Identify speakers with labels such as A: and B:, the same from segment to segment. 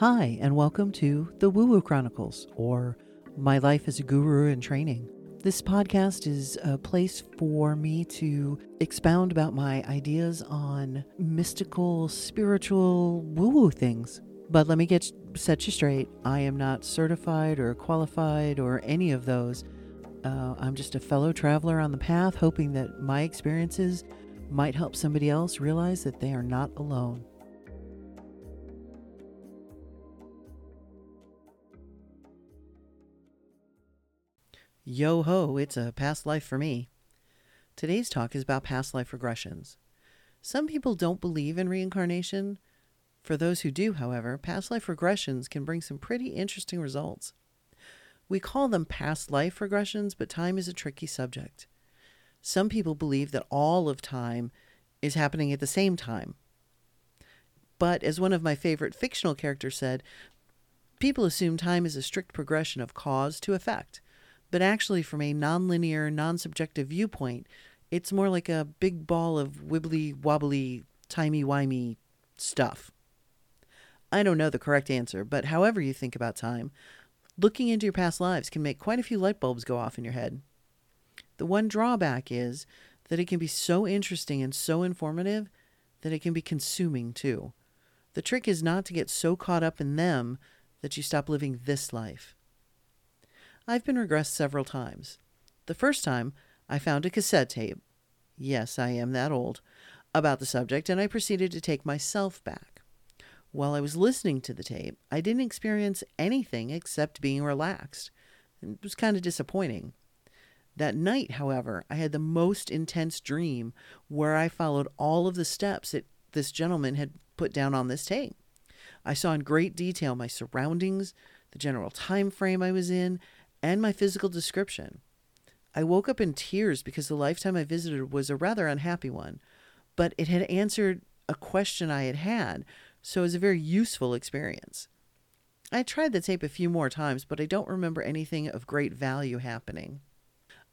A: Hi, and welcome to the Woo Woo Chronicles, or My Life as a Guru in Training. This podcast is a place for me to expound about my ideas on mystical, spiritual, woo woo things. But let me get set you straight I am not certified or qualified or any of those. Uh, I'm just a fellow traveler on the path, hoping that my experiences might help somebody else realize that they are not alone. Yo ho, it's a past life for me. Today's talk is about past life regressions. Some people don't believe in reincarnation. For those who do, however, past life regressions can bring some pretty interesting results. We call them past life regressions, but time is a tricky subject. Some people believe that all of time is happening at the same time. But as one of my favorite fictional characters said, people assume time is a strict progression of cause to effect but actually, from a nonlinear, non subjective viewpoint, it's more like a big ball of wibbly wobbly, timey wimey stuff. I don't know the correct answer, but however you think about time, looking into your past lives can make quite a few light bulbs go off in your head. The one drawback is that it can be so interesting and so informative that it can be consuming too. The trick is not to get so caught up in them that you stop living this life. I've been regressed several times. The first time, I found a cassette tape. Yes, I am that old. About the subject, and I proceeded to take myself back. While I was listening to the tape, I didn't experience anything except being relaxed. It was kind of disappointing. That night, however, I had the most intense dream where I followed all of the steps that this gentleman had put down on this tape. I saw in great detail my surroundings, the general time frame I was in, and my physical description. I woke up in tears because the lifetime I visited was a rather unhappy one, but it had answered a question I had had, so it was a very useful experience. I tried the tape a few more times, but I don't remember anything of great value happening.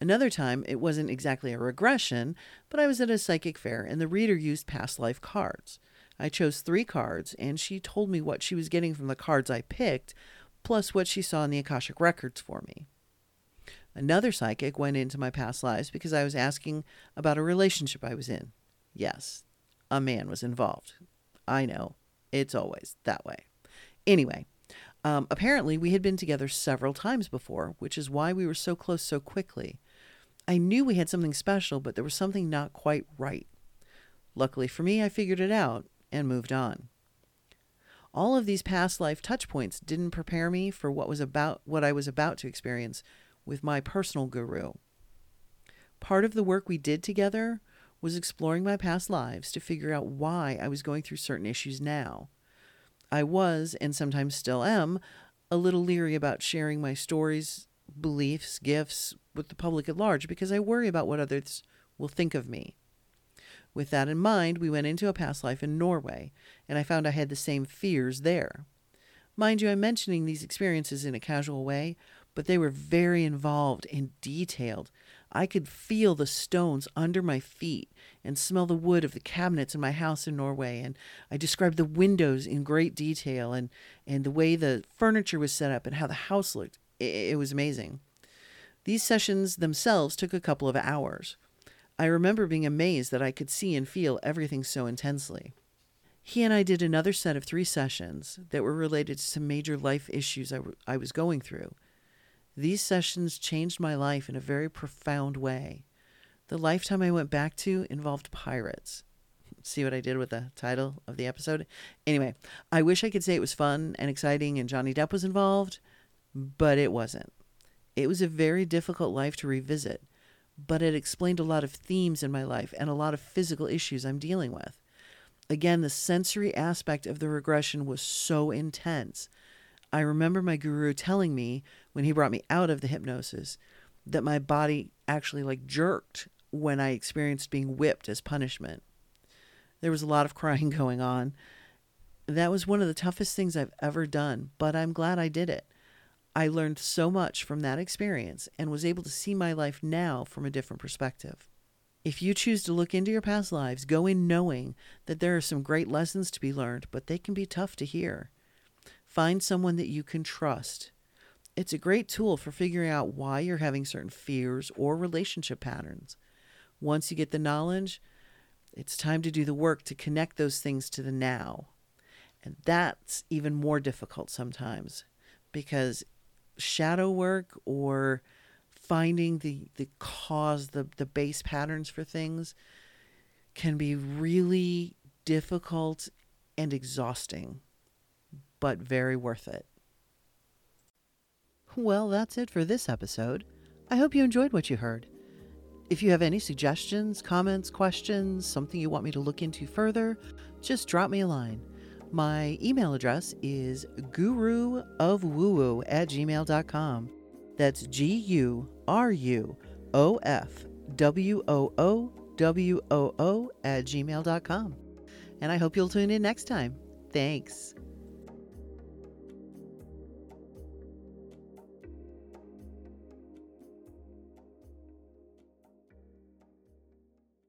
A: Another time, it wasn't exactly a regression, but I was at a psychic fair and the reader used past life cards. I chose three cards, and she told me what she was getting from the cards I picked, plus what she saw in the Akashic records for me. Another psychic went into my past lives because I was asking about a relationship I was in. Yes, a man was involved. I know, it's always that way. Anyway, um, apparently we had been together several times before, which is why we were so close so quickly. I knew we had something special, but there was something not quite right. Luckily for me, I figured it out and moved on all of these past life touch points didn't prepare me for what was about what I was about to experience with my personal guru. Part of the work we did together was exploring my past lives to figure out why I was going through certain issues now. I was, and sometimes still am, a little leery about sharing my stories, beliefs, gifts with the public at large because I worry about what others will think of me. With that in mind, we went into a past life in Norway, and I found I had the same fears there. Mind you, I'm mentioning these experiences in a casual way, but they were very involved and detailed. I could feel the stones under my feet and smell the wood of the cabinets in my house in Norway. And I described the windows in great detail and, and the way the furniture was set up and how the house looked. It, it was amazing. These sessions themselves took a couple of hours. I remember being amazed that I could see and feel everything so intensely. He and I did another set of three sessions that were related to some major life issues I, w- I was going through. These sessions changed my life in a very profound way. The lifetime I went back to involved pirates. See what I did with the title of the episode? Anyway, I wish I could say it was fun and exciting and Johnny Depp was involved, but it wasn't. It was a very difficult life to revisit but it explained a lot of themes in my life and a lot of physical issues I'm dealing with. Again, the sensory aspect of the regression was so intense. I remember my guru telling me when he brought me out of the hypnosis that my body actually like jerked when I experienced being whipped as punishment. There was a lot of crying going on. That was one of the toughest things I've ever done, but I'm glad I did it. I learned so much from that experience and was able to see my life now from a different perspective. If you choose to look into your past lives, go in knowing that there are some great lessons to be learned, but they can be tough to hear. Find someone that you can trust. It's a great tool for figuring out why you're having certain fears or relationship patterns. Once you get the knowledge, it's time to do the work to connect those things to the now. And that's even more difficult sometimes because shadow work or finding the, the cause, the, the base patterns for things can be really difficult and exhausting, but very worth it. Well, that's it for this episode. I hope you enjoyed what you heard. If you have any suggestions, comments, questions, something you want me to look into further, just drop me a line. My email address is guruofwoo at gmail.com. That's G U R U O F W O O W O O at gmail.com. And I hope you'll tune in next time. Thanks.